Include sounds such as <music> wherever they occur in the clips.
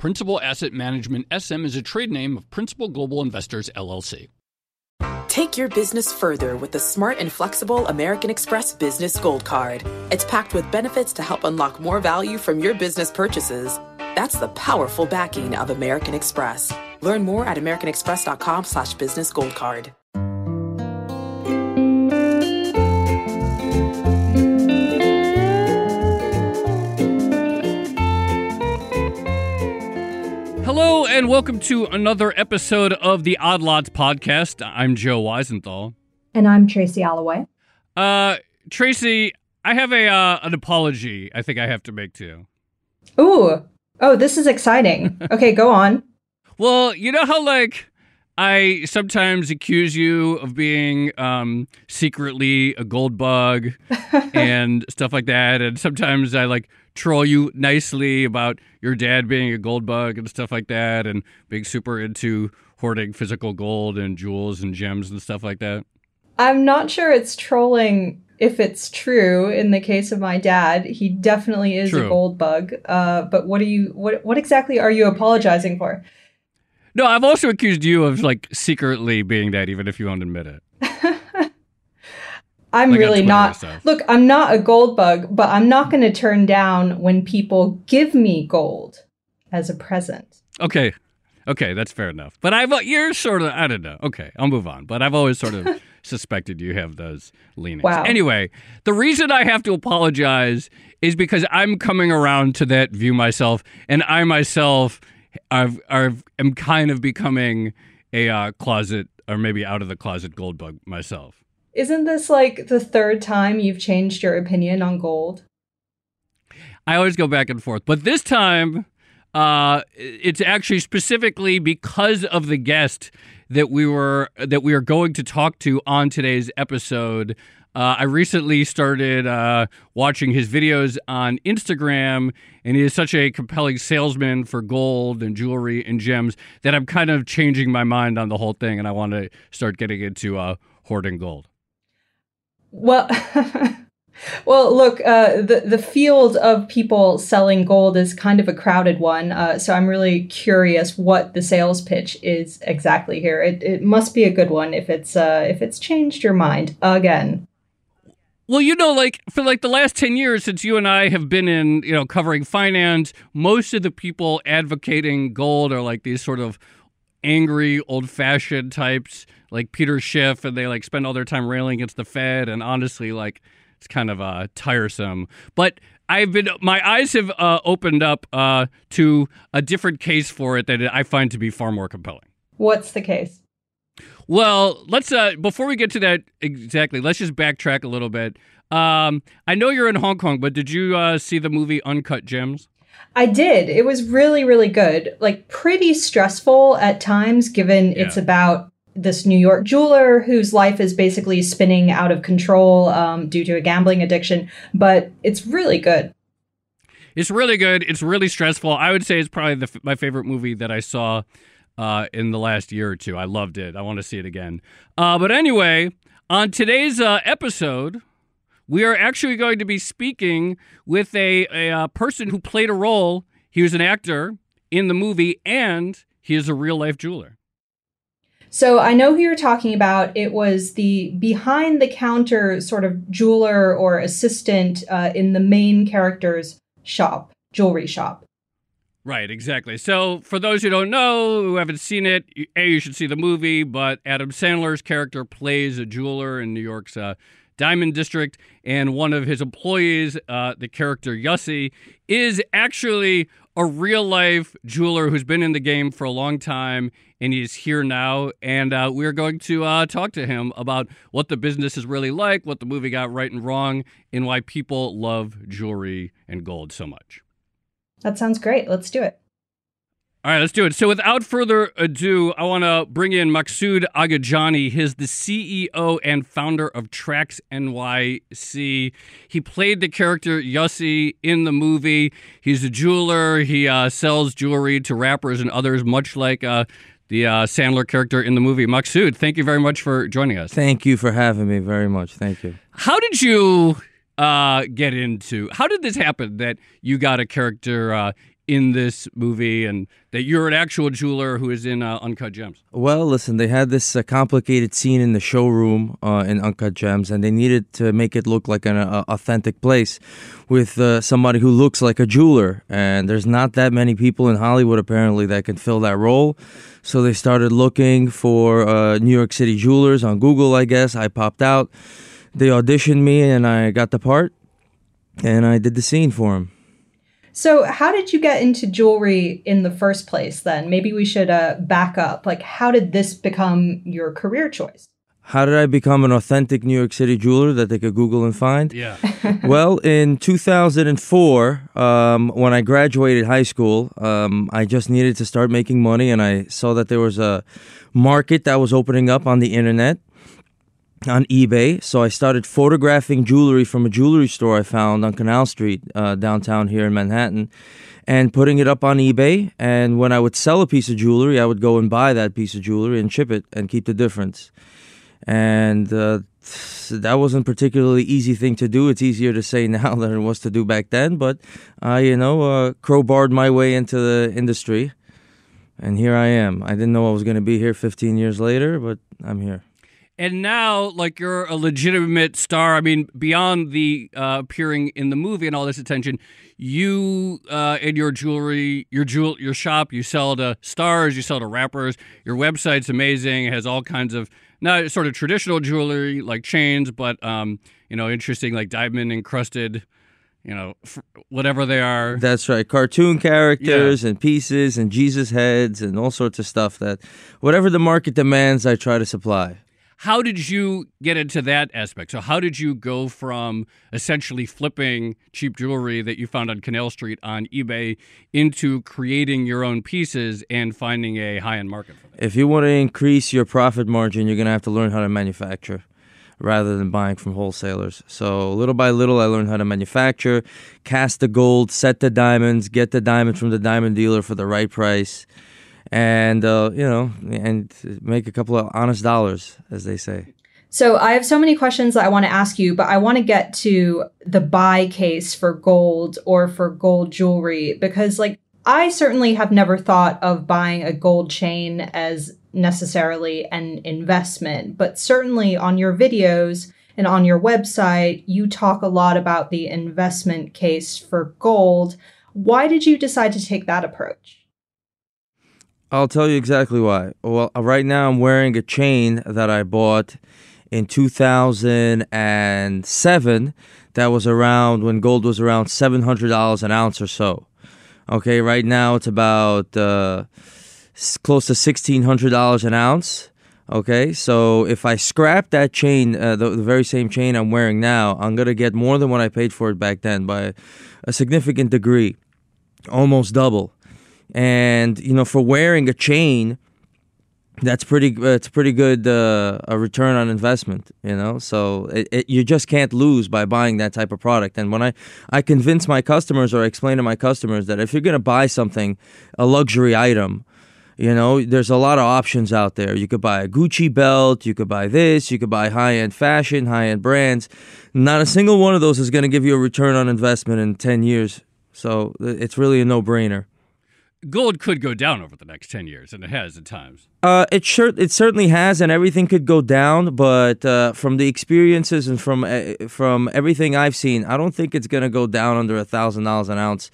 Principal Asset Management SM is a trade name of Principal Global Investors LLC. Take your business further with the smart and flexible American Express Business Gold Card. It's packed with benefits to help unlock more value from your business purchases. That's the powerful backing of American Express. Learn more at americanexpress.com slash. Hello and welcome to another episode of the Odd Lots podcast. I'm Joe Weisenthal. And I'm Tracy Alloway. Uh, Tracy, I have a uh, an apology. I think I have to make to you. Ooh, oh, this is exciting. <laughs> okay, go on. Well, you know how like I sometimes accuse you of being um, secretly a gold bug <laughs> and stuff like that, and sometimes I like troll you nicely about your dad being a gold bug and stuff like that, and being super into hoarding physical gold and jewels and gems and stuff like that. I'm not sure it's trolling if it's true in the case of my dad. He definitely is True. a gold bug. Uh, but what do you what what exactly are you apologizing for? No, I've also accused you of like secretly being that, even if you won't admit it. <laughs> I'm Like really not. Look, I'm not a gold bug, but I'm not going to turn down when people give me gold as a present. Okay. Okay, that's fair enough. But I've uh, you're sort of I don't know. Okay, I'll move on. But I've always sort of <laughs> suspected you have those leanings. Wow. Anyway, the reason I have to apologize is because I'm coming around to that view myself, and I myself I've, I've am kind of becoming a uh, closet or maybe out of the closet gold bug myself. Isn't this like the third time you've changed your opinion on gold? I always go back and forth, but this time, uh, it's actually specifically because of the guest that we were that we are going to talk to on today's episode. Uh, I recently started uh, watching his videos on Instagram, and he is such a compelling salesman for gold and jewelry and gems that I'm kind of changing my mind on the whole thing, and I want to start getting into uh, hoarding gold. Well, <laughs> well, look, uh, the the field of people selling gold is kind of a crowded one. Uh, so I'm really curious what the sales pitch is exactly here. It it must be a good one if it's uh, if it's changed your mind again. Well, you know, like for like the last 10 years since you and I have been in, you know, covering finance, most of the people advocating gold are like these sort of angry, old fashioned types like Peter Schiff, and they like spend all their time railing against the Fed. And honestly, like it's kind of uh, tiresome. But I've been, my eyes have uh, opened up uh, to a different case for it that I find to be far more compelling. What's the case? Well, let's uh before we get to that exactly, let's just backtrack a little bit. Um I know you're in Hong Kong, but did you uh see the movie Uncut Gems? I did. It was really, really good. Like pretty stressful at times, given it's about this New York jeweler whose life is basically spinning out of control um, due to a gambling addiction. But it's really good. It's really good. It's really stressful. I would say it's probably the, my favorite movie that I saw uh, in the last year or two. I loved it. I want to see it again. Uh, but anyway, on today's uh, episode, we are actually going to be speaking with a, a uh, person who played a role. He was an actor in the movie, and he is a real life jeweler. So I know who you're talking about. It was the behind the counter sort of jeweler or assistant uh, in the main character's shop, jewelry shop. Right, exactly. So, for those who don't know, who haven't seen it, A, you should see the movie, but Adam Sandler's character plays a jeweler in New York's uh, Diamond District, and one of his employees, uh, the character Yussi, is actually a real life jeweler who's been in the game for a long time, and he's here now. And uh, we're going to uh, talk to him about what the business is really like, what the movie got right and wrong, and why people love jewelry and gold so much. That sounds great. Let's do it. All right, let's do it. So, without further ado, I want to bring in Maksud Agadjani. He's the CEO and founder of Tracks NYC. He played the character Yossi in the movie. He's a jeweler. He uh, sells jewelry to rappers and others, much like uh, the uh, Sandler character in the movie. Maksud, thank you very much for joining us. Thank you for having me very much. Thank you. How did you uh, get into? How did this happen that you got a character uh, in this movie and that you're an actual jeweler who is in uh, Uncut Gems? Well, listen, they had this uh, complicated scene in the showroom uh, in Uncut Gems, and they needed to make it look like an uh, authentic place with uh, somebody who looks like a jeweler. And there's not that many people in Hollywood, apparently, that can fill that role. So they started looking for uh, New York City jewelers on Google, I guess. I popped out. They auditioned me, and I got the part, and I did the scene for them. So, how did you get into jewelry in the first place then? Maybe we should uh, back up. Like, how did this become your career choice? How did I become an authentic New York City jeweler that they could Google and find? Yeah. <laughs> well, in 2004, um, when I graduated high school, um, I just needed to start making money, and I saw that there was a market that was opening up on the internet on eBay. So I started photographing jewelry from a jewelry store I found on Canal Street uh, downtown here in Manhattan and putting it up on eBay. And when I would sell a piece of jewelry, I would go and buy that piece of jewelry and ship it and keep the difference. And uh, that wasn't particularly easy thing to do. It's easier to say <laughs> now than it was to do back then. But I, you know, uh, crowbarred my way into the industry. And here I am. I didn't know I was going to be here 15 years later, but I'm here and now like you're a legitimate star i mean beyond the uh, appearing in the movie and all this attention you uh, in your jewelry your jewel your shop you sell to stars you sell to rappers your website's amazing it has all kinds of not sort of traditional jewelry like chains but um, you know interesting like diamond encrusted you know, whatever they are. That's right. Cartoon characters yeah. and pieces and Jesus heads and all sorts of stuff that whatever the market demands, I try to supply. How did you get into that aspect? So, how did you go from essentially flipping cheap jewelry that you found on Canal Street on eBay into creating your own pieces and finding a high end market? If you want to increase your profit margin, you're going to have to learn how to manufacture rather than buying from wholesalers. So little by little, I learned how to manufacture, cast the gold, set the diamonds, get the diamonds from the diamond dealer for the right price, and uh, you know, and make a couple of honest dollars, as they say. So I have so many questions that I want to ask you, but I want to get to the buy case for gold or for gold jewelry because, like, I certainly have never thought of buying a gold chain as necessarily an investment, but certainly on your videos and on your website, you talk a lot about the investment case for gold. Why did you decide to take that approach? I'll tell you exactly why. Well, uh, right now I'm wearing a chain that I bought in 2007 that was around when gold was around $700 an ounce or so. Okay, right now it's about uh, close to $1,600 an ounce. Okay, so if I scrap that chain, uh, the, the, very same chain I'm wearing now, I'm to get more than what I paid for it back then by a significant degree, almost double and you know for wearing a chain that's pretty uh, it's pretty good uh, a return on investment you know? So it, it, you just can't lose by buying that type of product. And when i i convince my customers or I explain to my customers that if you're going to buy something a luxury item you know there's a lot of options out there. You could buy a gucci belt you could buy this you could buy high-end fashion high-end brands. Not a single one of those is going to give you a return on investment in 10 years. So it's really a no-brainer gold could go down over the next 10 years and it has at times. Uh, it sure it certainly has and everything could go down but uh, from the experiences and from uh, from everything i've seen i don't think it's going to go down under a thousand dollars an ounce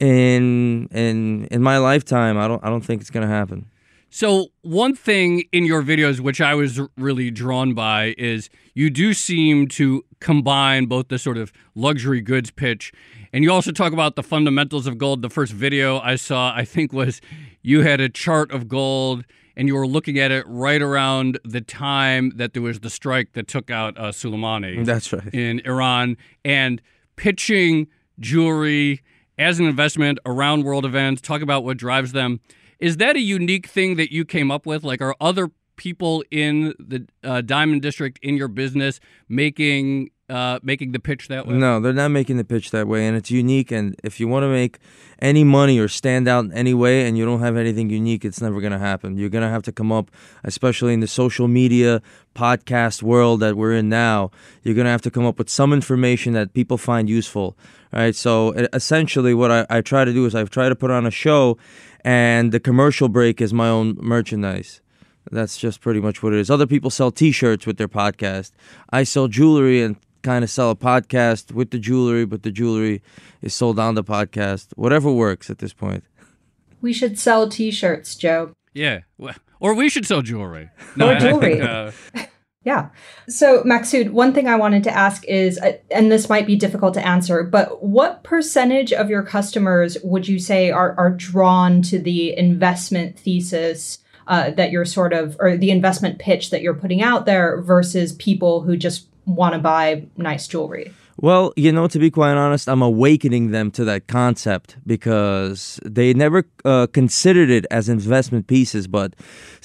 in in in my lifetime. I don't i don't think it's going to happen. So one thing in your videos which i was really drawn by is you do seem to combine both the sort of luxury goods pitch and you also talk about the fundamentals of gold. The first video I saw, I think, was you had a chart of gold and you were looking at it right around the time that there was the strike that took out uh, Soleimani. That's right. In Iran and pitching jewelry as an investment around world events, talk about what drives them. Is that a unique thing that you came up with? Like, are other people in the uh, Diamond District in your business making uh, making the pitch that way? No, they're not making the pitch that way, and it's unique. And if you want to make any money or stand out in any way, and you don't have anything unique, it's never going to happen. You're going to have to come up, especially in the social media podcast world that we're in now. You're going to have to come up with some information that people find useful, right? So essentially, what I, I try to do is I try to put on a show, and the commercial break is my own merchandise. That's just pretty much what it is. Other people sell T-shirts with their podcast. I sell jewelry and kind of sell a podcast with the jewelry, but the jewelry is sold on the podcast. Whatever works at this point. We should sell T-shirts, Joe. Yeah, or we should sell jewelry. <laughs> No, or jewelry. uh... <laughs> yeah. So, Maksud, one thing I wanted to ask is, uh, and this might be difficult to answer, but what percentage of your customers would you say are are drawn to the investment thesis? Uh, that you're sort of, or the investment pitch that you're putting out there versus people who just want to buy nice jewelry? Well, you know, to be quite honest, I'm awakening them to that concept because they never uh, considered it as investment pieces. But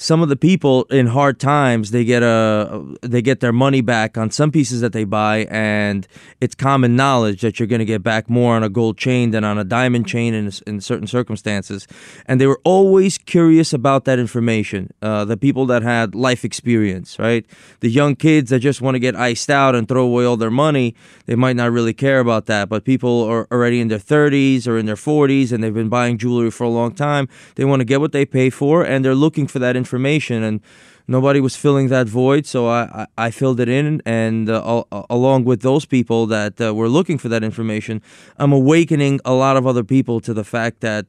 some of the people in hard times, they get a they get their money back on some pieces that they buy, and it's common knowledge that you're going to get back more on a gold chain than on a diamond chain in in certain circumstances. And they were always curious about that information. Uh, the people that had life experience, right? The young kids that just want to get iced out and throw away all their money, they might not really care about that. But people are already in their 30s or in their 40s and they've been buying jewelry for a long time. They want to get what they pay for and they're looking for that information. And nobody was filling that void, so I, I, I filled it in. And uh, along with those people that uh, were looking for that information, I'm awakening a lot of other people to the fact that,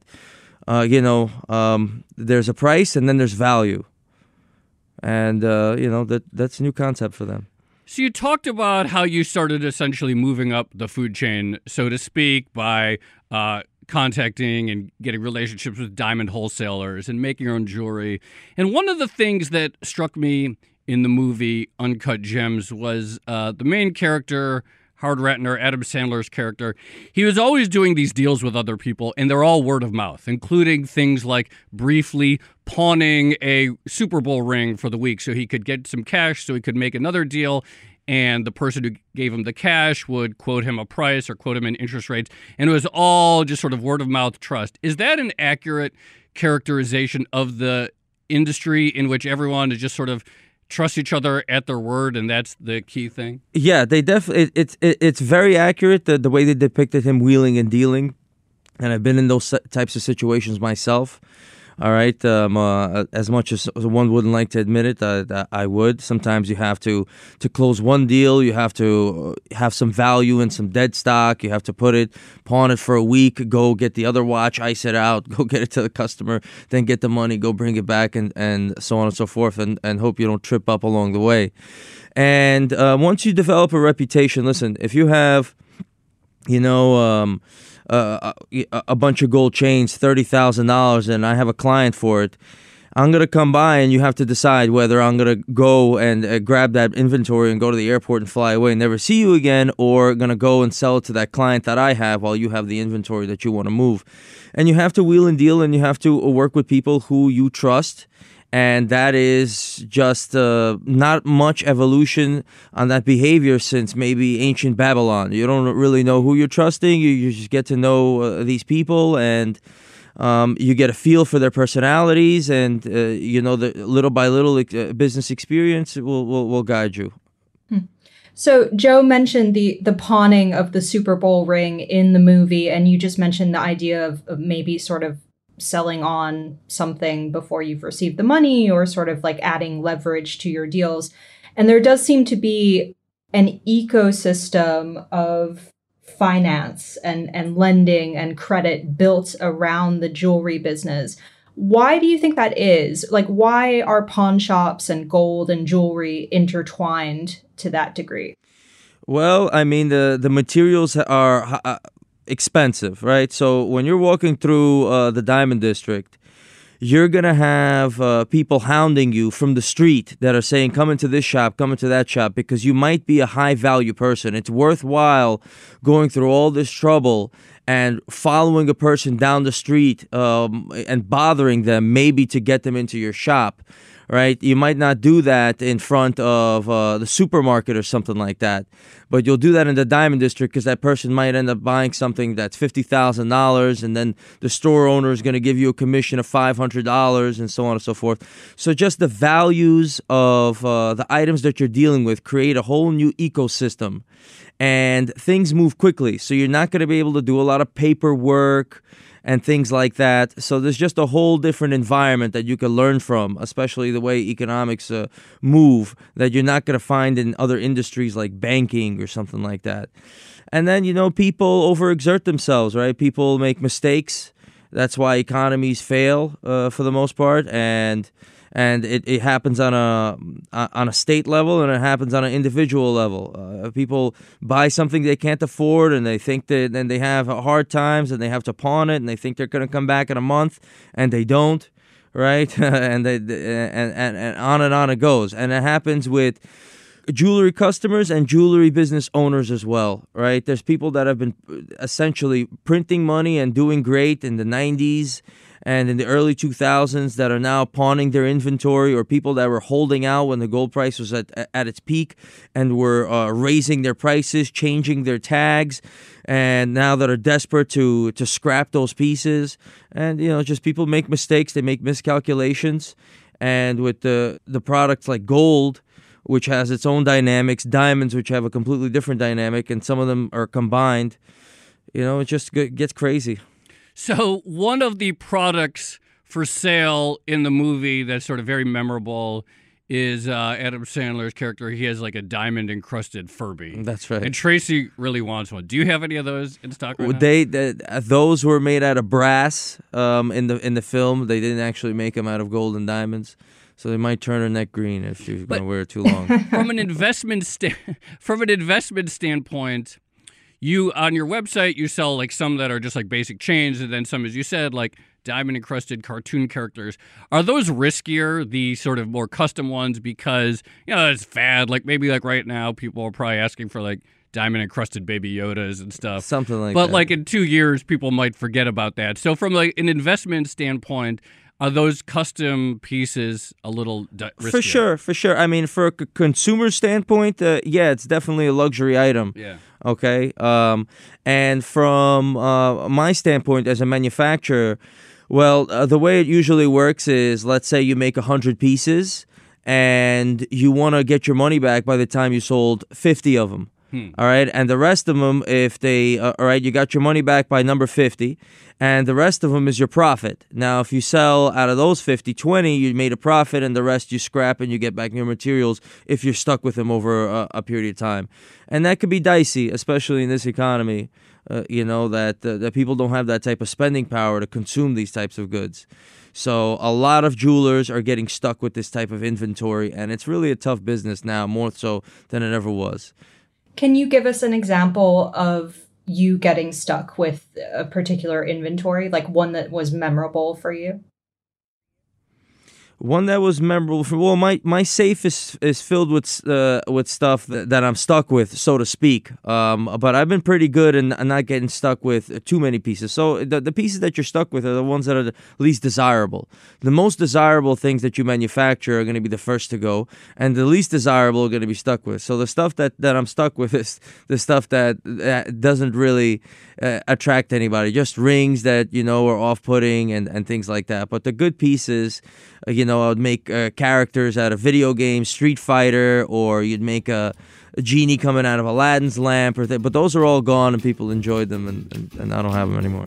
uh, you know, um, there's a price and then there's value. And, uh, you know, that that's a new concept for them. So you talked about how you started essentially moving up the food chain, so to speak, by uh, contacting and getting relationships with diamond wholesalers and making your own jewelry. And one of the things that struck me in the movie Uncut Gems was uh, the main character. Howard Ratner, Adam Sandler's character, he was always doing these deals with other people, and they're all word of mouth, including things like briefly pawning a Super Bowl ring for the week so he could get some cash so he could make another deal and the person who gave him the cash would quote him a price or quote him in interest rates and it was all just sort of word of mouth trust. Is that an accurate characterization of the industry in which everyone is just sort of trust each other at their word and that's the key thing? Yeah they definitely it, it's it, it's very accurate the, the way they depicted him wheeling and dealing and i've been in those types of situations myself all right. Um, uh, as much as one wouldn't like to admit it, uh, I would. Sometimes you have to to close one deal. You have to uh, have some value in some dead stock. You have to put it, pawn it for a week, go get the other watch, ice it out, <laughs> go get it to the customer, then get the money, go bring it back, and and so on and so forth, and and hope you don't trip up along the way. And uh, once you develop a reputation, listen, if you have, you know. Um, uh, a bunch of gold chains, thirty thousand dollars, and I have a client for it. I'm gonna come by, and you have to decide whether I'm gonna go and uh, grab that inventory and go to the airport and fly away and never see you again, or gonna go and sell it to that client that I have while you have the inventory that you want to move. And you have to wheel and deal, and you have to work with people who you trust and that is just uh, not much evolution on that behavior since maybe ancient Babylon. You don't really know who you're trusting. You, you just get to know uh, these people, and um, you get a feel for their personalities, and uh, you know, the little by little uh, business experience will, will will guide you. Hmm. So Joe mentioned the the pawning of the Super Bowl ring in the movie, and you just mentioned the idea of, of maybe sort of selling on something before you've received the money or sort of like adding leverage to your deals. And there does seem to be an ecosystem of finance and, and lending and credit built around the jewelry business. Why do you think that is? Like, why are pawn shops and gold and jewelry intertwined to that degree? Well, I mean the the materials are uh, expensive, right? So when you're walking through uh, the Diamond District, you're to have uh, people hounding you from the street that are saying, come into this shop, come into that shop, because you might be a high value person. It's worthwhile going through all this trouble and following a person down the street um, and bothering them, maybe to get them into your shop right? You might not do that in front of uh, the supermarket or something like that, but you'll do that in the diamond district because that person might end up buying something that's fifty thousand dollars, and then the store owner is going to give you a commission of five hundred dollars, and so on and so forth. So just the values of uh, the items that you're dealing with create a whole new ecosystem, and things move quickly. So you're not going to be able to do a lot of paperwork and things like that. So there's just a whole different environment that you can learn from, especially the way economics uh, move that you're not going to find in other industries like banking or something like that. And then, you know, people overexert themselves, right? People make mistakes. That's why economies fail uh, for the most part. And and it, it happens on a on a state level and it happens on an individual level. Uh, people buy something they can't afford and they think that and they have hard times and they have to pawn it and they think they're going to come back in a month and they don't, right? <laughs> and they and, and and on and on it goes. And it happens with jewelry customers and jewelry business owners as well, right? There's people that have been essentially printing money and doing great in the 90s and in the early 2000s that are now pawning their inventory or people that were holding out when the gold price was at, at its peak and were uh, raising their prices, changing their tags, and now that are desperate to, to scrap those pieces. And, you know, just people make mistakes, they make miscalculations. And with the, the products like gold, which has its own dynamics, diamonds, which have a completely different dynamic, and some of them are combined, you know, it just gets crazy. So, one of the products for sale in the movie that's sort of very memorable is uh, Adam Sandler's character. He has like a diamond encrusted Furby. That's right. And Tracy really wants one. Do you have any of those in stock right they, they those were made out of brass um, in the in the film. They didn't actually make them out of gold and diamonds. So they might turn her neck green if she's going to wear it too long. <laughs> from an investment sta- <laughs> from an investment standpoint, you on your website you sell like some that are just like basic chains and then some as you said like diamond encrusted cartoon characters. Are those riskier the sort of more custom ones because you know it's fad? Like maybe like right now people are probably asking for like diamond encrusted baby yodas and stuff. Something like but that. But like in two years people might forget about that. So from like an investment standpoint are those custom pieces a little di- for sure for sure i mean for a c- consumer standpoint uh, yeah it's definitely a luxury item yeah Okay. Um, and from uh, my standpoint as a manufacturer, well, uh, the way it usually works is let's say you make 100 pieces and you want to get your money back by the time you sold 50 of them. Hmm. All right. And the rest of them, if they, uh, all right, you got your money back by number 50, and the rest of them is your profit. Now, if you sell out of those 50, 20, you made a profit, and the rest you scrap and you get back your materials if you're stuck with them over a, a period of time. And that could be dicey, especially in this economy. Uh, you know, that, uh, that people don't have that type of spending power to consume these types of goods. So a lot of jewelers are getting stuck with this type of inventory, and it's really a tough business now, more so than it ever was. Can you give us an example of you getting stuck with a particular inventory, like one that was memorable for you? One that was memorable for well, my my safe is is filled with uh, with stuff that, that, I'm stuck with, so to speak. Um, but I've been pretty good in not getting stuck with too many pieces. So the the pieces that you're stuck with are the ones that are the least desirable. The most desirable things that you manufacture are going to be the first to go, and the least desirable are going to be stuck with. So the stuff that, that I'm stuck with <laughs> is the stuff that, that doesn't really uh, attract anybody. Just rings that you know are off putting and and things like that. But the good pieces you know, I would make uh, characters out of video games, Street Fighter, or you'd make a, a genie coming out of Aladdin's lamp, or th- but those are all gone, and people enjoyed them, and, and, and I don't have them anymore.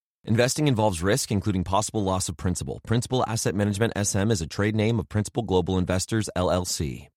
Investing involves risk, including possible loss of principal. Principal Asset Management SM is a trade name of Principal Global Investors, LLC.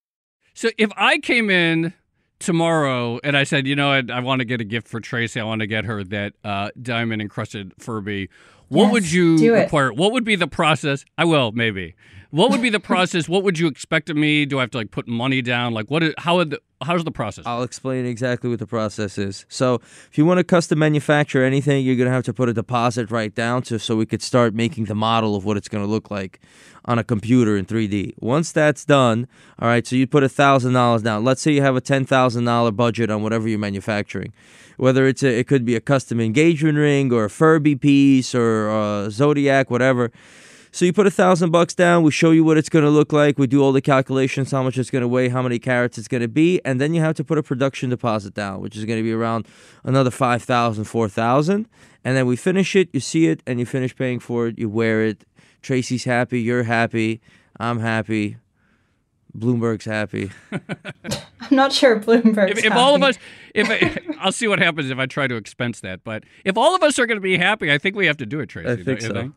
So if I came in tomorrow and I said, you know, I, I want to get a gift for Tracy, I want to get her that uh, diamond encrusted Furby, what Yes, would you do it. require? What would be the process? I will, maybe. What would be the <laughs> process? what would you expect of me? Do I have to like put money down? Like, what? Is, how would? The, how's the process? I'll explain exactly what the process is. So, if you want to custom manufacture anything, you're going to have to put a deposit right down to so we could start making the model of what it's going to look like on a computer in 3D. Once that's done, all right, so you put a $1,000 down. Let's say you have a $10,000 budget on whatever you're manufacturing. Whether it's a, it could be a custom engagement ring or a Furby piece or a Zodiac, whatever. So you put a thousand bucks down. We show you what it's going to look like. We do all the calculations, how much it's going to weigh, how many carats it's going to be, and then you have to put a production deposit down, which is going to be around another five thousand, four thousand, and then we finish it. You see it, and you finish paying for it. You wear it. Tracy's happy. You're happy. I'm happy. Bloomberg's happy. <laughs> I'm not sure Bloomberg's if, if all of us, if I, <laughs> I'll see what happens if I try to expense that. But if all of us are going to be happy, I think we have to do it, Tracy. I don't think so.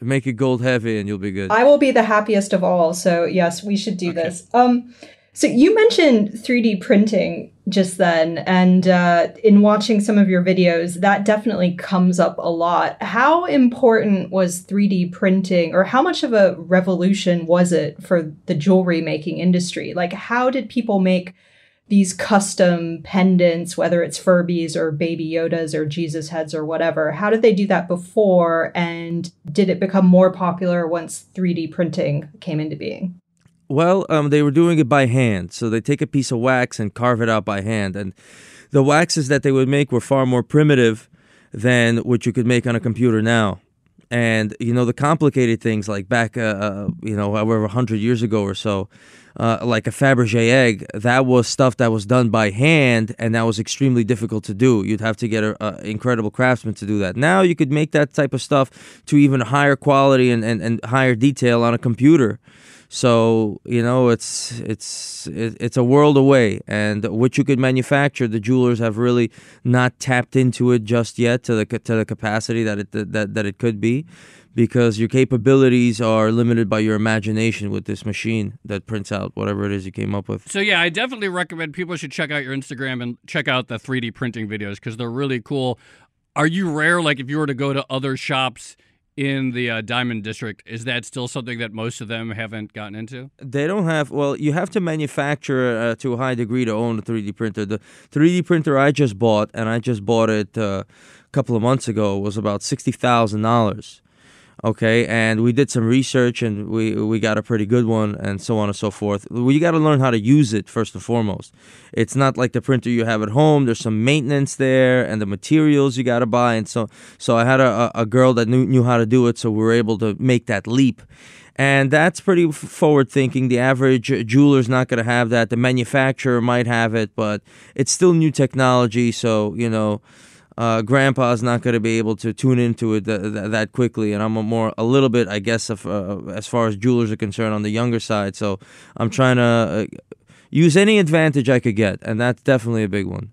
Make it gold heavy, and you'll be good. I will be the happiest of all. So yes, we should do this. Um, so you mentioned 3D printing just then, and uh, in watching some of your videos, that definitely comes up a lot. How important was 3D printing, or how much of a revolution was it for the jewelry making industry? Like, how did people make these custom pendants, whether it's Furbies or Baby Yodas or Jesus heads or whatever. How did they do that before? And did it become more popular once 3D printing came into being? Well, um, they were doing it by hand. So they take a piece of wax and carve it out by hand. And the waxes that they would make were far more primitive than what you could make on a computer now. And you know the complicated things like back, uh, uh, you know, however, 100 years ago or so, uh, like a Fabergé egg, that was stuff that was done by hand, and that was extremely difficult to do. You'd have to get an incredible craftsman to do that. Now you could make that type of stuff to even higher quality and, and, and higher detail on a computer. So you know, it's it's it's a world away, and what you could manufacture, the jewelers have really not tapped into it just yet to the to the capacity that it that that it could be, because your capabilities are limited by your imagination with this machine that prints out whatever it is you came up with. So yeah, I definitely recommend people should check out your Instagram and check out the 3D printing videos because they're really cool. Are you rare? Like if you were to go to other shops in the uh, Diamond District, is that still something that most of them haven't gotten into? They don't have. Well, you have to manufacture uh, to a high degree to own a 3D printer. The 3D printer I just bought, and I just bought it uh, a couple of months ago, was about sixty thousand dollars. Okay, and we did some research, and we we got a pretty good one, and so on and so forth. We you got to learn how to use it first and foremost. It's not like the printer you have at home. There's some maintenance there, and the materials you got to buy, and so so I had a, a girl that knew knew how to do it, so we were able to make that leap. And that's pretty forward thinking. The average jeweler's not going to have that. The manufacturer might have it, but it's still new technology. So, you know, uh, grandpa's not going to be able to tune into it th- th- that quickly. And I'm a more, a little bit, I guess, of, uh, as far as jewelers are concerned on the younger side. So I'm trying to uh, use any advantage I could get. And that's definitely a big one.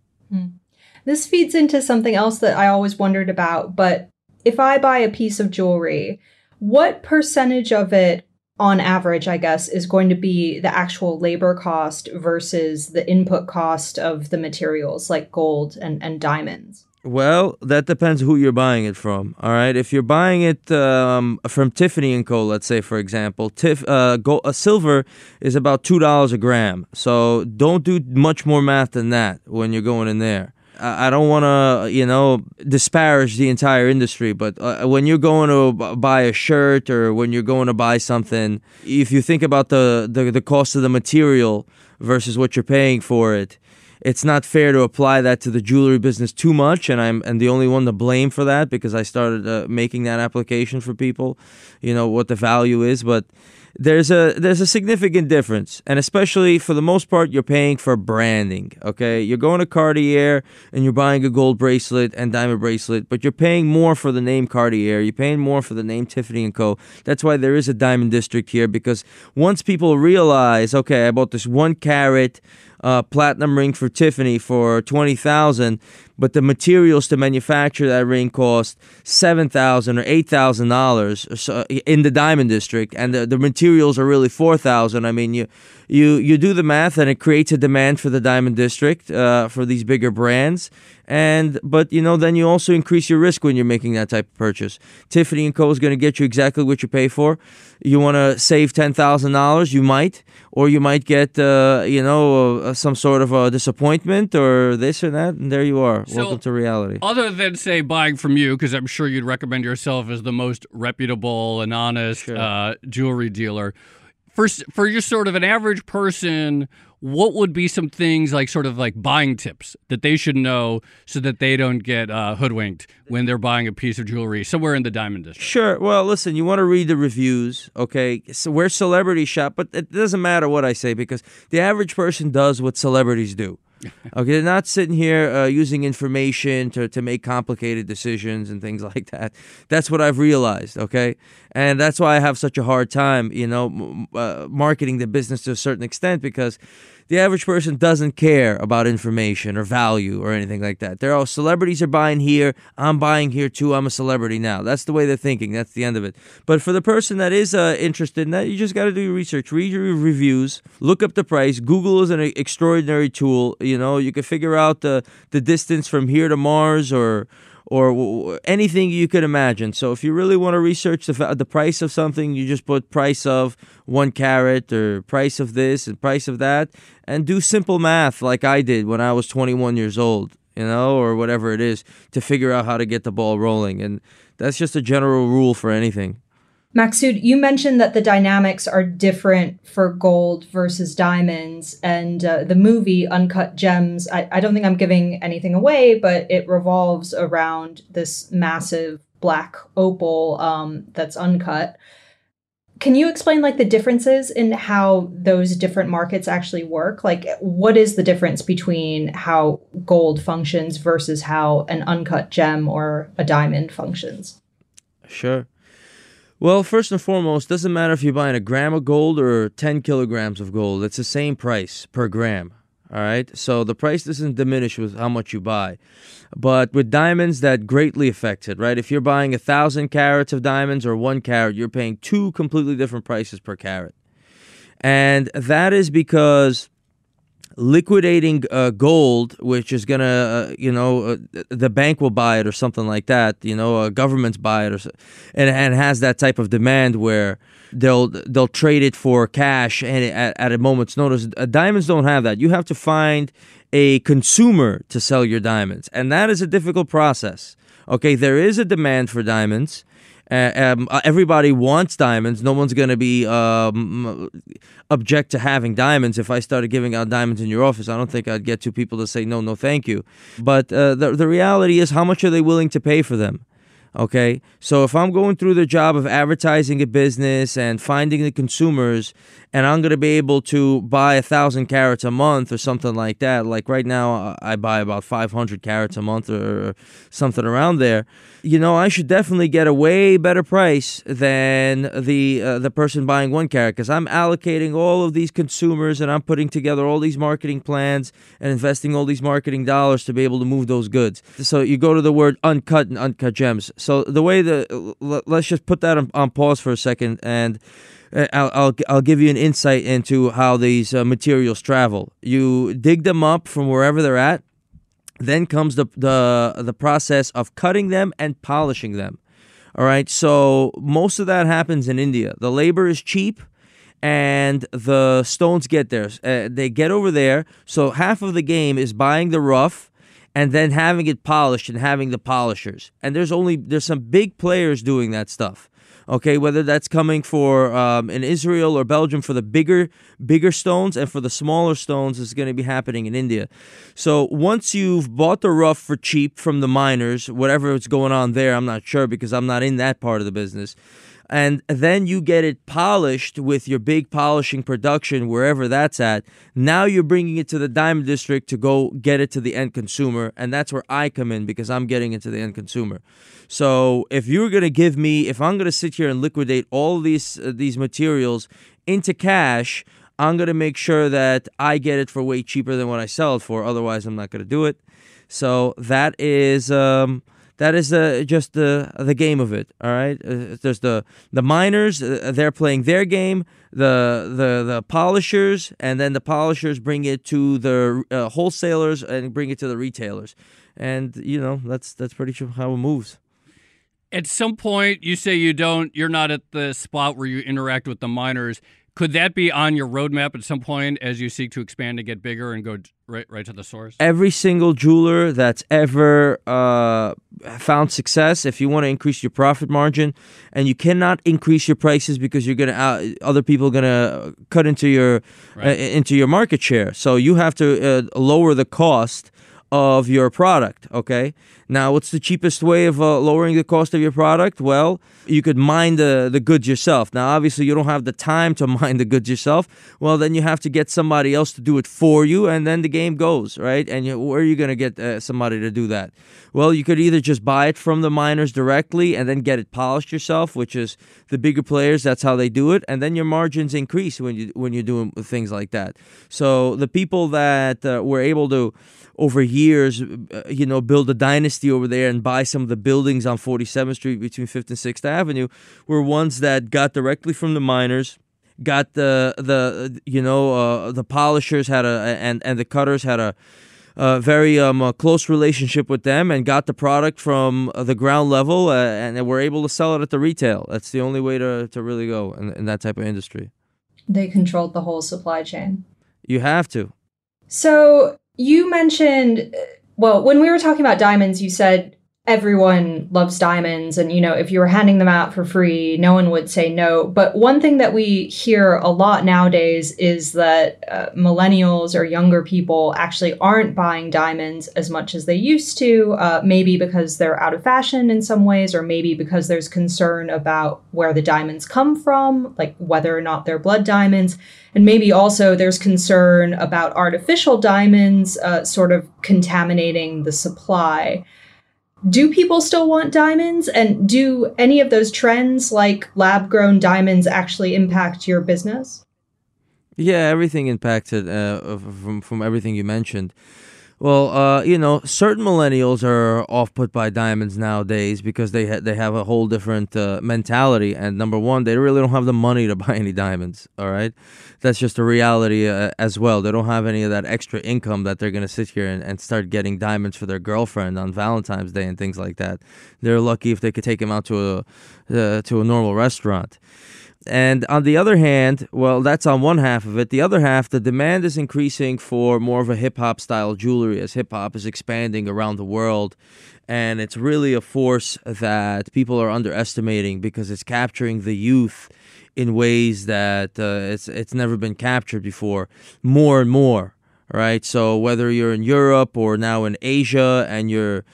This feeds into something else that I always wondered about. But if I buy a piece of jewelry, what percentage of it, on average, I guess, is going to be the actual labor cost versus the input cost of the materials like gold and, and diamonds? Well, that depends who you're buying it from. All right, if you're buying it um, from Tiffany and Co., let's say for example, Tiff, uh, gold, uh, silver is about two dollars a gram. So don't do much more math than that when you're going in there. I I don't want to, you know, disparage the entire industry, but uh, when you're going to buy a shirt or when you're going to buy something, if you think about the, the, the cost of the material versus what you're paying for it, it's not fair to apply that to the jewelry business too much and i'm and the only one to blame for that because i started uh, making that application for people you know what the value is but there's a there's a significant difference, and especially for the most part, you're paying for branding. Okay, you're going to Cartier and you're buying a gold bracelet and diamond bracelet, but you're paying more for the name Cartier. You're paying more for the name Tiffany and Co. That's why there is a diamond district here because once people realize, okay, I bought this one carat uh, platinum ring for Tiffany for twenty thousand, but the materials to manufacture that ring cost seven thousand or eight thousand dollars in the diamond district, and the, the materials are really four thousand. I mean, you you you do the math, and it creates a demand for the diamond district uh, for these bigger brands. And but you know, then you also increase your risk when you're making that type of purchase. Tiffany and Co is going to get you exactly what you pay for. You want to save ten thousand dollars, you might, or you might get uh, you know uh, some sort of a disappointment or this or that, and there you are. So Welcome to reality. Other than say buying from you, because I'm sure you'd recommend yourself as the most reputable and honest sure. uh, jewelry dealer for for just sort of an average person, what would be some things like sort of like buying tips that they should know so that they don't get uh, hoodwinked when they're buying a piece of jewelry somewhere in the diamond district? Sure. Well, listen, you want to read the reviews, okay? So we're celebrity shop, but it doesn't matter what I say because the average person does what celebrities do. <laughs> okay, they're not sitting here uh, using information to, to make complicated decisions and things <laughs> like that. That's what I've realized, okay? And that's why I have such a hard time, you know, uh, marketing the business to a certain extent because the average person doesn't care about information or value or anything like that. They're all celebrities are buying here. I'm buying here too. I'm a celebrity now. That's the way they're thinking. That's the end of it. But for the person that is uh, interested in that, you just got to do your research, read your reviews, look up the price. Google is an extraordinary tool. You know, you can figure out the the distance from here to Mars or or anything you could imagine. So if you really want to research the, the price of something, you just put price of one carat or price of this and price of that and do simple math like I did when I was 21 years old, you know, or whatever it is to figure out how to get the ball rolling. And that's just a general rule for anything. Maksud, you mentioned that the dynamics are different for gold versus diamonds, and uh, the movie Uncut Gems. I, I don't think I'm giving anything away, but it revolves around this massive black opal um, that's uncut. Can you explain like the differences in how those different markets actually work? Like, what is the difference between how gold functions versus how an uncut gem or a diamond functions? Sure. Well, first and foremost, doesn't matter if you're buying a gram of gold or 10 kilograms of gold. It's the same price per gram. All right. So the price doesn't diminish with how much you buy. But with diamonds, that greatly affects it, right? If you're buying a thousand carats of diamonds or one carat, you're paying two completely different prices per carat. And that is because liquidating uh, gold, which is gonna, uh, you know, uh, the bank will buy it or something like that. You know, uh, governments buy it, or and and has that type of demand where they'll they'll trade it for cash and at, at a moment's notice. Uh, diamonds don't have that. You have to find a consumer to sell your diamonds, and that is a difficult process. Okay, there is a demand for diamonds. Um, uh, everybody wants diamonds. No one's going to be um, object to having diamonds. If I started giving out diamonds in your office, I don't think I'd get two people to say no, no, thank you. But uh, the the reality is, how much are they willing to pay for them? Okay, so if I'm going through the job of advertising a business and finding the consumers, and I'm going to be able to buy a thousand carats a month or something like that, like right now I buy about 500 carats a month or something around there, you know, I should definitely get a way better price than the uh, the person buying one carat because I'm allocating all of these consumers and I'm putting together all these marketing plans and investing all these marketing dollars to be able to move those goods. So you go to the word uncut and uncut gems. So the way the let's just put that on, on pause for a second, and I'll, I'll, I'll give you an insight into how these uh, materials travel. You dig them up from wherever they're at. Then comes the the the process of cutting them and polishing them. All right. So most of that happens in India. The labor is cheap and the stones get there. Uh, they get over there. So half of the game is buying the rough and then having it polished and having the polishers. And there's only there's some big players doing that stuff. Okay, whether that's coming for um, in Israel or Belgium for the bigger bigger stones, and for the smaller stones is going to be happening in India. So once you've bought the rough for cheap from the miners, whatever is going on there, I'm not sure because I'm not in that part of the business and then you get it polished with your big polishing production wherever that's at. Now you're bringing it to the diamond district to go get it to the end consumer, and that's where I come in because I'm getting it to the end consumer. So if you're gonna give me, if I'm gonna sit here and liquidate all these uh, these materials into cash, I'm gonna make sure that I get it for way cheaper than what I sell it for. Otherwise, I'm not gonna do it. So that is. Um, that is uh, just the the game of it. All right. Uh, there's the the miners. Uh, they're playing their game. The the the polishers, and then the polishers bring it to the uh, wholesalers and bring it to the retailers. And you know that's that's pretty much how it moves. At some point, you say you don't. You're not at the spot where you interact with the miners. Could that be on your roadmap at some point as you seek to expand and get bigger and go right right to the source? Every single jeweler that's ever uh, found success, if you want to increase your profit margin, and you cannot increase your prices because you're gonna uh, other people are gonna cut into your right. uh, into your market share, so you have to uh, lower the cost of your product. Okay. Now, what's the cheapest way of uh, lowering the cost of your product? Well, you could mine the, the goods yourself. Now, obviously, you don't have the time to <laughs> mine the goods yourself. Well, then you have to get somebody else to do it for you, and then the game goes, right? And you, where are you going to get uh, somebody to do that? Well, you could either just buy it from the miners directly and then get it polished yourself, which is the bigger players. That's how they do it, and then your margins increase when you when you're doing things like that. So the people that uh, were able to over years, uh, you know, build a dynasty over there and buy some of the buildings on 47th Street between 5th and 6th Avenue were ones that got directly from the miners got the the you know uh, the polishers had a and and the cutters had a, a very um, a close relationship with them and got the product from the ground level uh, and were able to sell it at the retail. That's the only way to, to really go in, in that type of industry. They controlled the whole supply chain. You have to. So you mentioned, well, when we were talking about diamonds, you said everyone loves diamonds and you know if you were handing them out for free no one would say no. But one thing that we hear a lot nowadays is that uh, millennials or younger people actually aren't buying diamonds as much as they used to uh, maybe because they're out of fashion in some ways or maybe because there's concern about where the diamonds come from like whether or not they're blood diamonds. And maybe also there's concern about artificial diamonds uh, sort of contaminating the supply do people still want diamonds? And do any of those trends, like lab grown diamonds, actually impact your business? Yeah, everything impacted uh, from from everything you mentioned. Well, uh, you know, certain millennials are off put by diamonds nowadays because they ha- they have a whole different uh, mentality. And number one, they really don't have the money to <laughs> buy any diamonds. All right, that's just a reality uh, as well. They don't have any of that extra income that they're gonna sit here and, and start getting diamonds for their girlfriend on Valentine's Day and things like that. They're lucky if they could take them out to a uh, to a normal restaurant. And on the other hand, well, that's on one half of it. The other half, the demand is increasing for more of a hip hop style jewelry as hip hop is expanding around the world. And it's really a force that people are underestimating because it's capturing the youth in ways that uh, it's it's never been captured before, more and more. Right. So whether you're in Europe or now in Asia, and you're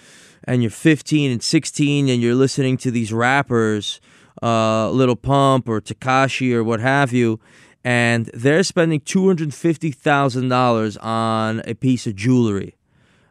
and you're 15 and 16, and you're listening to these rappers uh, Lil Pump or Tekashi or what have you, and they're spending two hundred fifty thousand dollars on a piece of jewelry.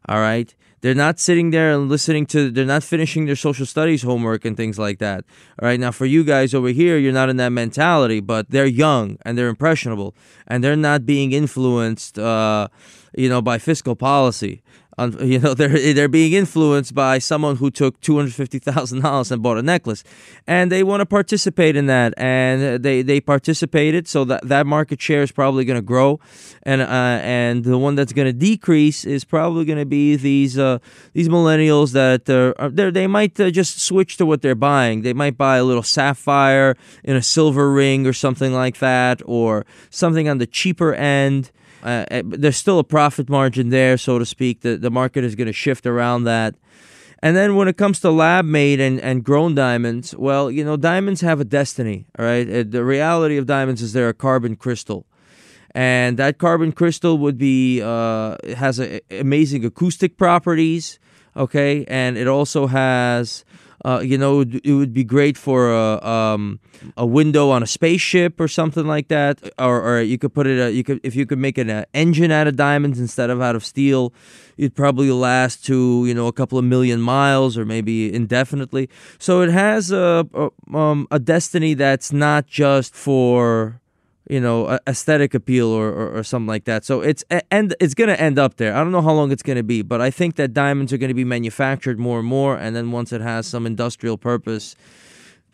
All right. They're not sitting there and listening to, they're not finishing their social studies homework and things like that. All right. Now, for you guys over here, you're not in that mentality, but they're young and they're impressionable and they're not being influenced, uh, you know, by fiscal policy <laughs> you know they're they're being influenced by someone who took two hundred fifty thousand dollars and bought a necklace, and they want to participate in that, and they they participated, so that that market share is probably going to grow, and uh, and the one that's going to decrease is probably going to be these uh, these millennials that uh, they they might uh, just switch to what they're buying. They might buy a little sapphire in a silver ring or something like that, or something on the cheaper end. Uh, uh there's still a profit margin there, so to speak. The the market is going to shift around that. And then when it comes to lab made and, and grown diamonds, well, you know, diamonds have a destiny, all right? Uh, the reality of diamonds is they're a carbon crystal. And that carbon crystal would be, uh, has a, amazing acoustic properties, okay? And it also has Uh, you know, it, would be great for a um, a window on a spaceship or something like that. Or, or you could put it. Uh, you could if you could make an uh, engine out of diamonds instead of out of steel. It'd probably last to you know a couple of million miles or maybe indefinitely. So it has a a, um, a destiny that's not just for you know aesthetic appeal or, or, or, something like that. So it's and it's going to end up there. I don't know how long it's going to be but i think that diamonds are going to be manufactured more and more and then once it has some industrial purpose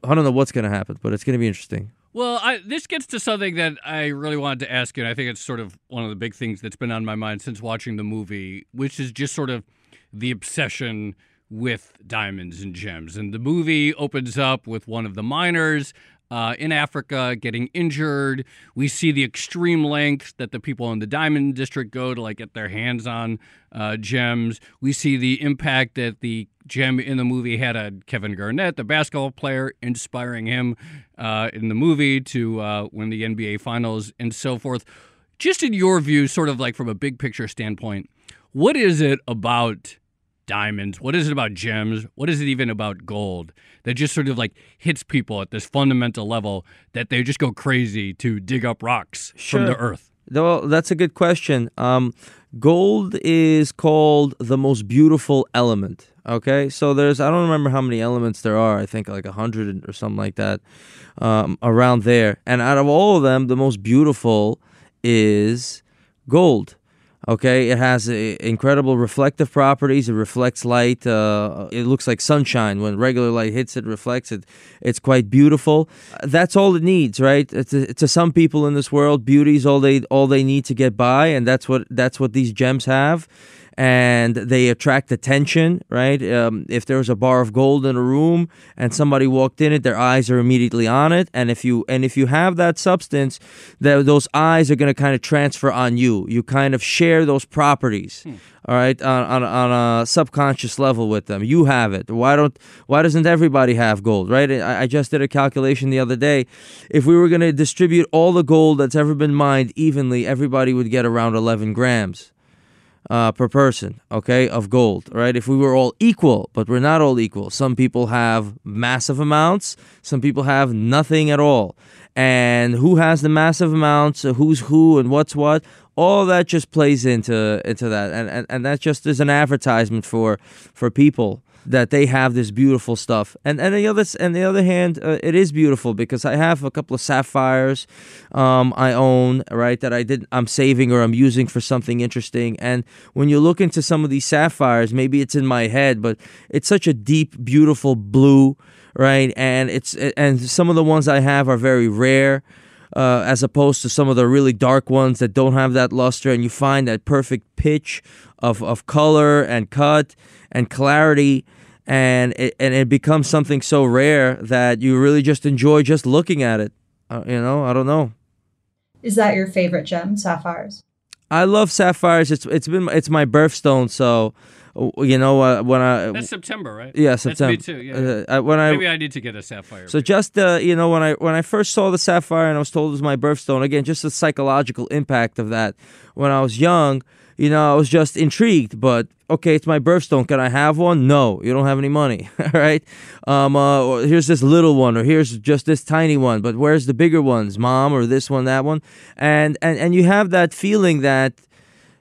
i don't know what's going to happen but it's going to be interesting. Well, I, this gets to something that I really wanted to ask you, and I think it's sort of one of the big things that's been on my mind since watching the movie, which is just sort of the obsession with diamonds and gems. And the movie opens up with one of the miners uh, in Africa getting injured. We see the extreme lengths that the people in the diamond district go to like get their hands on uh, gems. We see the impact that the gem in the movie had on Kevin Garnett, the basketball player, inspiring him uh, in the movie to uh, win the NBA Finals and so forth. Just in your view, sort of like from a big picture standpoint, what is it about diamonds? What is it about gems? What is it even about gold that just sort of like hits people at this fundamental level that they just go crazy to dig up rocks sure. from the earth? Well, that's a good question. Um, gold is called the most beautiful element. Okay, so there's I don't remember how many elements there are. I think like a hundred or something like that um, around there. And out of all of them, the most beautiful is gold. Okay, it has incredible reflective properties. It reflects light. Uh, it looks like sunshine when regular light hits it. Reflects it. It's quite beautiful. That's all it needs, right? To, to some people in this world, beauty is all they all they need to get by, and that's what that's what these gems have and they attract attention, right? Um, if there's a bar of gold in a room and somebody walked in it, their eyes are immediately on it, and if you and if you have that substance, that those eyes are going to kind of transfer on you. You kind of share those properties. Hmm. All right, on, on, on a subconscious level with them, you have it. Why don't Why doesn't everybody have gold? Right? I, I just did a calculation the other day. If we were going to distribute all the gold that's ever been mined evenly, everybody would get around 11 grams uh, per person, okay, of gold, right? If we were all equal, but we're not all equal. Some people have massive amounts, some people have nothing at all. And who has the massive amounts, who's who, and what's what, all that just plays into into that. And, and, and that just is an advertisement for for people that they have this beautiful stuff. And and the other and the other hand, uh, it is beautiful because I have a couple of sapphires um, I own right that I did I'm saving or I'm using for something interesting. And when you look into some of these sapphires, maybe it's in my head, but it's such a deep, beautiful blue, right? And it's and some of the ones I have are very rare. Uh, as opposed to some of the really dark ones that don't have that luster, and you find that perfect pitch of, of color and cut and clarity and it, and it becomes something so rare that you really just enjoy just looking at it. Uh, you know i don't know. Is that your favorite gem sapphires? I love sapphires. It's it's been it's my birthstone so you know uh, when I that's September, right? Yeah, September. That's me too. Yeah. Uh, when I maybe I need to get a sapphire. So just uh, you know when I when I first saw the sapphire and I was told it was my birthstone again, just the psychological impact of that when I was young you know, I was just intrigued. But okay, it's my birthstone. Can I have one? No, you don't have any money. All <laughs> right. Um, uh, here's this little one, or here's just this tiny one. But where's the bigger ones, mom, or this one, that one? And and and you have that feeling that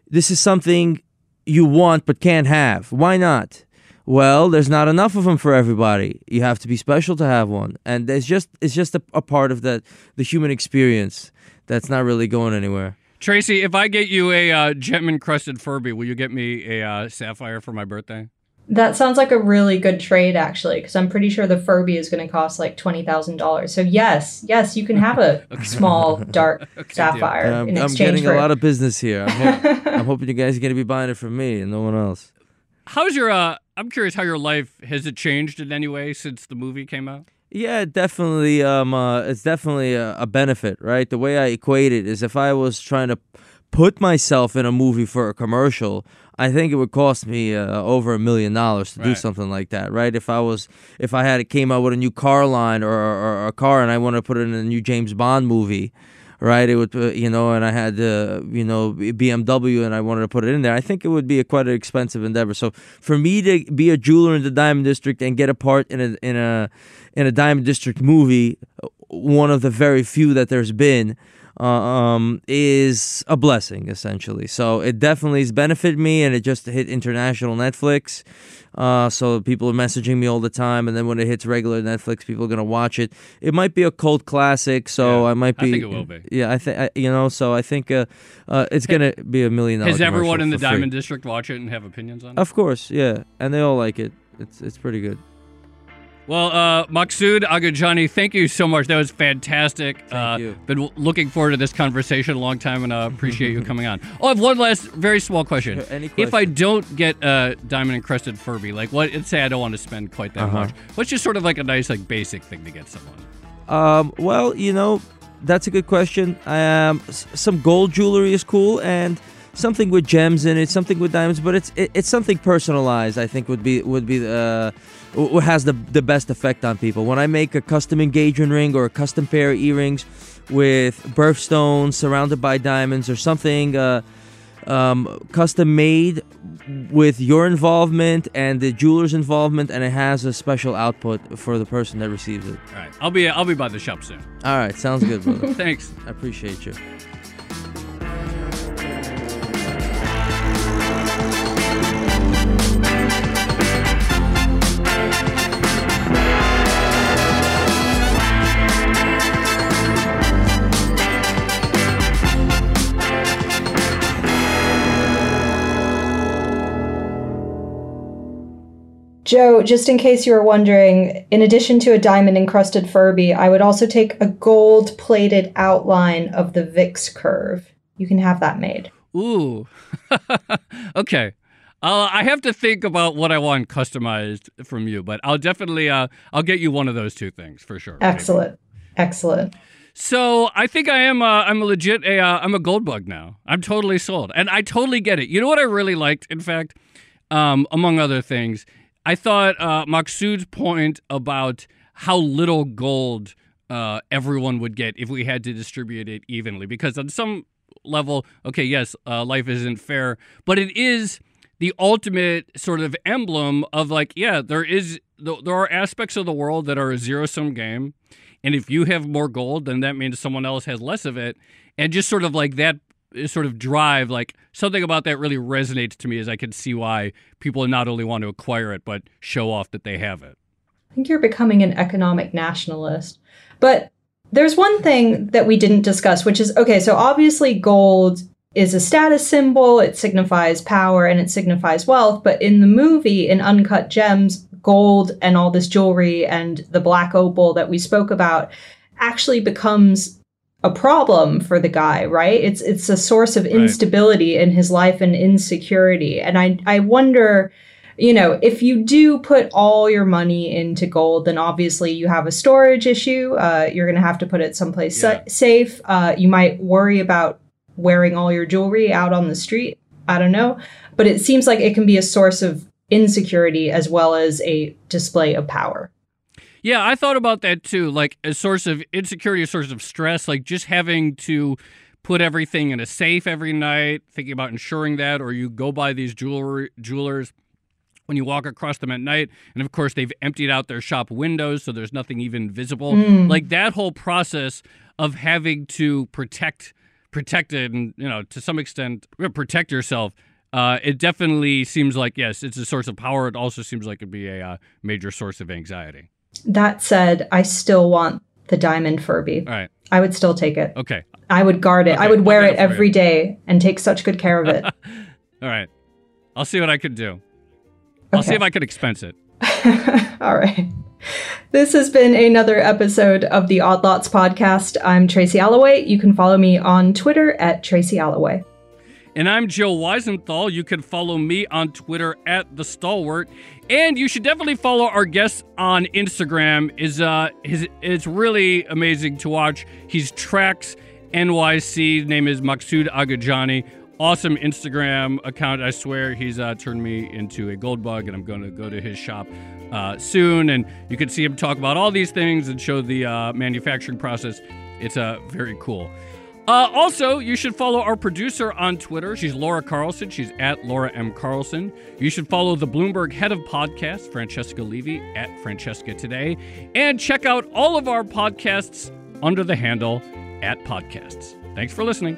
this is something you want but can't have. Why not? Well, there's not enough of them for everybody. You have to be special to have one, and it's just it's just a, a part of the the human experience that's not really going anywhere. Tracy, if I get you a uh, gem encrusted Furby, will you get me a uh, sapphire for my birthday? That sounds like a really good trade, actually, because I'm pretty sure the Furby is going to cost like twenty thousand dollars. So yes, yes, you can have a <laughs> okay. small dark <laughs> okay, sapphire um, in I'm getting for... a lot of business here. I'm, <laughs> I'm hoping you guys are going to be buying it from me and no one else. How's your? Uh, I'm curious how your life has it changed in any way since the movie came out. Yeah, definitely. Um, uh, it's definitely a, a, benefit, right? The way I equate it is if I was trying to put myself in a movie for a commercial, I think it would cost me uh, over a million dollars to right. do something like that, right? If I was, if I had it came out with a new car line or, or, or a car and I want to put it in a new James Bond movie, right? It would, uh, you know, and I had, uh, you know, BMW, and I wanted to put it in there. I think it would be a quite an expensive endeavor. So for me to be a jeweler in the Diamond District and get a part in a in a in a Diamond District movie, one of the very few that there's been. Uh, um, is a blessing essentially. So it definitely has benefited me, and it just hit international Netflix. Uh, so people are messaging me all the time, and then when it hits regular Netflix, people are gonna watch it. It might be a cult classic, so Yeah, I might be. I think it will be. Yeah, I think you know. So I think uh, uh, it's gonna be a million dollar. Has everyone in the free. Diamond District watch it and have opinions on it? Of course, yeah, and they all like it. It's it's pretty good. Well, uh, Maksud Agadjani, thank you so much. That was fantastic. Thank uh, you. Been looking forward to this conversation a long time, and uh, appreciate you <laughs> coming on. Oh, I have one last very small question. Any If I don't get a diamond encrusted Furby, like what? Let's say I don't want to spend quite that Uh-huh. much. What's just sort of like a nice, like basic thing to get someone? Um, well, you know, that's a good question. Um, s- some gold jewelry is cool, and something with gems in it, something with diamonds, but it's it, it's something personalized. I think would be would be uh, w- has the the best effect on people. When I make a custom engagement ring or a custom pair of earrings with birthstones surrounded by diamonds or something. Uh, um, custom made with your involvement and the jeweler's involvement, and it has a special output for the person that receives it. All right, I'll be I'll be by the shop soon. All right, sounds good, brother. <laughs> Thanks. I appreciate you. Joe, just in case you were wondering, in addition to a diamond encrusted Furby, I would also take a gold plated outline of the VIX curve. You can have that made. Ooh. <laughs> okay. Uh, I have to think about what I want customized from you, but I'll definitely uh, I'll get you one of those two things for sure. maybe. Excellent. Excellent. So I think I am. Uh, I'm a legit. A, uh, I'm a gold bug now. I'm totally sold, and I totally get it. You know what I really liked, in fact, um, among other things, I thought uh, Maksud's point about how little gold uh, everyone would get if we had to distribute it evenly, because on some level, okay, yes, uh, life isn't fair, but it is the ultimate sort of emblem of like, yeah, there is there are aspects of the world that are a zero sum game. And if you have more gold, then that means someone else has less of it. And just sort of like that sort of drive, like something about that really resonates to me as I can see why people not only want to acquire it, but show off that they have it. I think you're becoming an economic nationalist. But there's one thing that we didn't discuss, which is okay, so obviously gold is a status symbol, it signifies power and it signifies wealth, but in the movie, in Uncut Gems, gold and all this jewelry and the black opal that we spoke about actually becomes a problem for the guy, right? It's it's a source of instability in his life and insecurity. And I I wonder you know, if you do put all your money into gold, then obviously you have a storage issue. Uh, you're going to have to put it someplace sa- safe. Uh, you might worry about wearing all your jewelry out on the street. I don't know. But it seems like it can be a source of insecurity as well as a display of power. Yeah, I thought about that too. Like a source of insecurity, a source of stress, like just having to put everything in a safe every night, thinking about ensuring that, or you go by these jewelry jewelers when you walk across them at night, and of course they've emptied out their shop windows, so there's nothing even visible. Like that whole process of having to protect protect it and you know to some extent protect yourself. Uh, it definitely seems like yes, it's a source of power. It also seems like it'd be a uh, major source of anxiety. That said, I still want the diamond Furby. All right. I would still take it. Okay. I would guard it. I would wear it get it for every you. day and take such good care of it. <laughs> All right. I'll see what I can do. I'll see if I can expense it. <laughs> All right. This has been another episode of the Odd Lots podcast. I'm Tracy Alloway. You can follow me on Twitter at Tracy Alloway. And I'm Joe Weisenthal. You can follow me on Twitter at the Stalwart, and you should definitely follow our guest on Instagram. is uh his it's really amazing to watch. He's tracks NYC. Name is Maksud Agadjani. Awesome Instagram account. I swear he's uh, turned me into a gold bug, and I'm going to go to his shop uh, soon. And you can see him talk about all these things and show the uh, manufacturing process. It's uh, very cool. Uh, also, you should follow our producer on Twitter. She's Laura Carlson. She's at Laura M. Carlson. You should follow the Bloomberg head of podcast, Francesca Levy, at Francesca Today. And check out all of our podcasts under the handle at Podcasts. Thanks for listening.